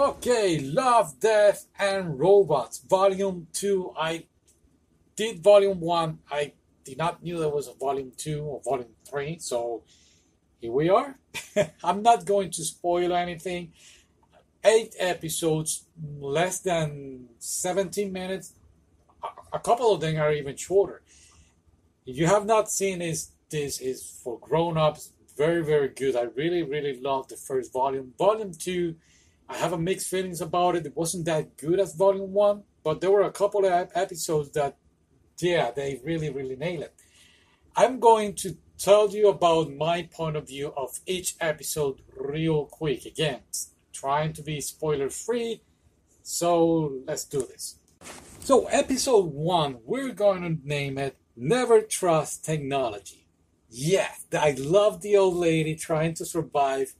Okay, Love, Death, and Robots, Volume 2. I did Volume 1. I did not knew there was a Volume 2 or Volume 3, so here we are. I'm not going to spoil anything. Eight episodes, less than 17 minutes. A couple of them are even shorter. If you have not seen this, this is for grown-ups. Very, very good. I really, really love the first volume. Volume 2 I have a mixed feelings about it. It wasn't that good as Volume One, but there were a couple of episodes that, yeah, they really, really nailed it. I'm going to tell you about my point of view of each episode real quick. Again, trying to be spoiler free. So let's do this. So, episode one, we're going to name it Never Trust Technology. Yeah, I love the old lady trying to survive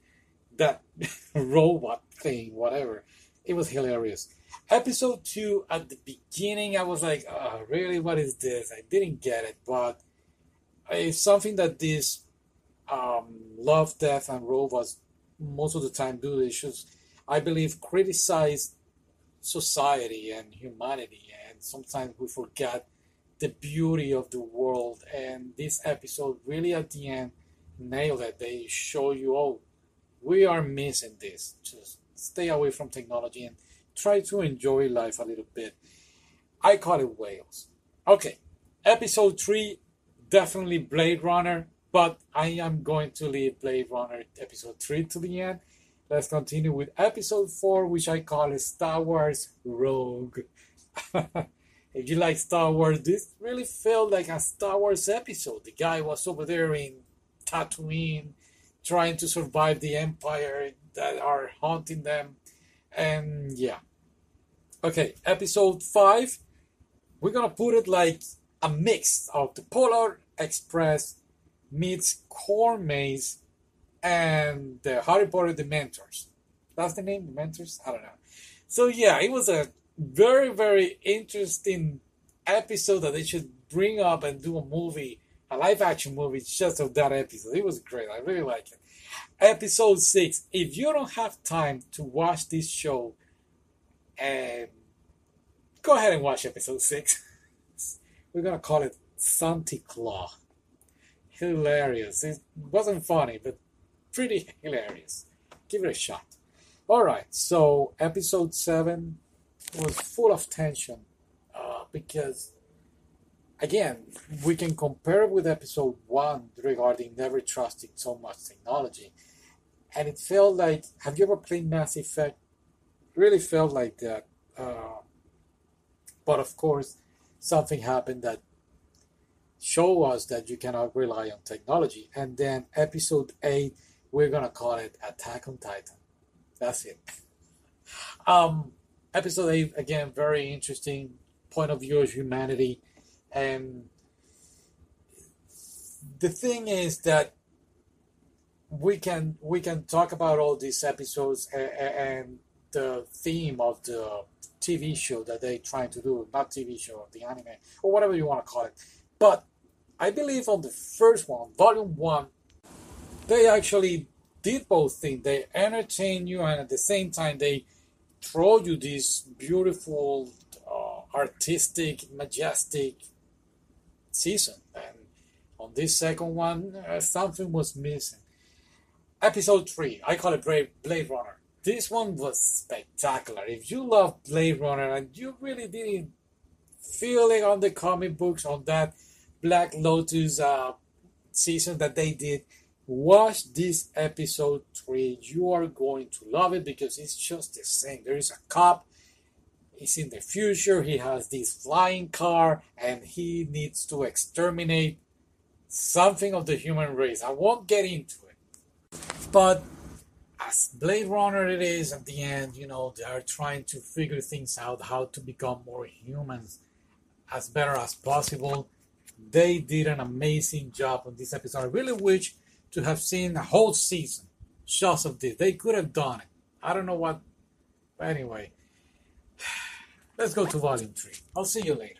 that robot thing, whatever. It was hilarious. Episode two, at the beginning, I was like, oh, really, what is this? I didn't get it, but it's something that this um, Love, Death, and Robots most of the time do. They should, I believe, criticize society and humanity, and sometimes we forget the beauty of the world. And this episode, really, at the end, nailed it. They show you, oh, we are missing this. Just stay away from technology and try to enjoy life a little bit. I call it whales. Okay, episode three, definitely Blade Runner, but I am going to leave Blade Runner episode three to the end. Let's continue with episode four, which I call Star Wars Rogue. if you like Star Wars, this really felt like a Star Wars episode. The guy was over there in Tatooine trying to survive the empire that are haunting them. And yeah. Okay, episode 5. We're gonna put it like a mix of the Polar Express meets Corn Maze and the Harry Potter Dementors. That's the name, Dementors? I don't know. So yeah, it was a very, very interesting episode that they should bring up and do a movie a live action movie just of that episode. It was great. I really like it. Episode six. If you don't have time to watch this show, um, go ahead and watch episode six. We're gonna call it Santa Claus. Hilarious. It wasn't funny, but pretty hilarious. Give it a shot. All right. So episode seven was full of tension uh, because again, we can compare with episode one regarding never trusting so much technology. And it felt like, have you ever played Mass Effect? Really felt like that. Uh, but of course, something happened that show us that you cannot rely on technology. And then episode eight, we're gonna call it Attack on Titan. That's it. um, episode eight again, very interesting point of view of humanity and the thing is that we can we can talk about all these episodes and, and the theme of the TV show that they're trying to do, not TV show, the anime, or whatever you want to call it. But I believe on the first one, volume one, they actually did both things. They entertain you, and at the same time, they throw you this beautiful, uh, artistic, majestic season. And on this second one, uh, something was missing. Episode 3, I call it Blade Runner. This one was spectacular. If you love Blade Runner and you really didn't feel it on the comic books on that Black Lotus uh, season that they did, watch this episode 3. You are going to love it because it's just the same. There is a cop He's in the future. He has this flying car and he needs to exterminate something of the human race. I won't get into it. But as Blade Runner it is at the end, you know, they are trying to figure things out, how to become more humans as better as possible. They did an amazing job on this episode. I really wish to have seen a whole season just of this. They could have done it. I don't know what. But anyway, Let's go to volume three. I'll see you later.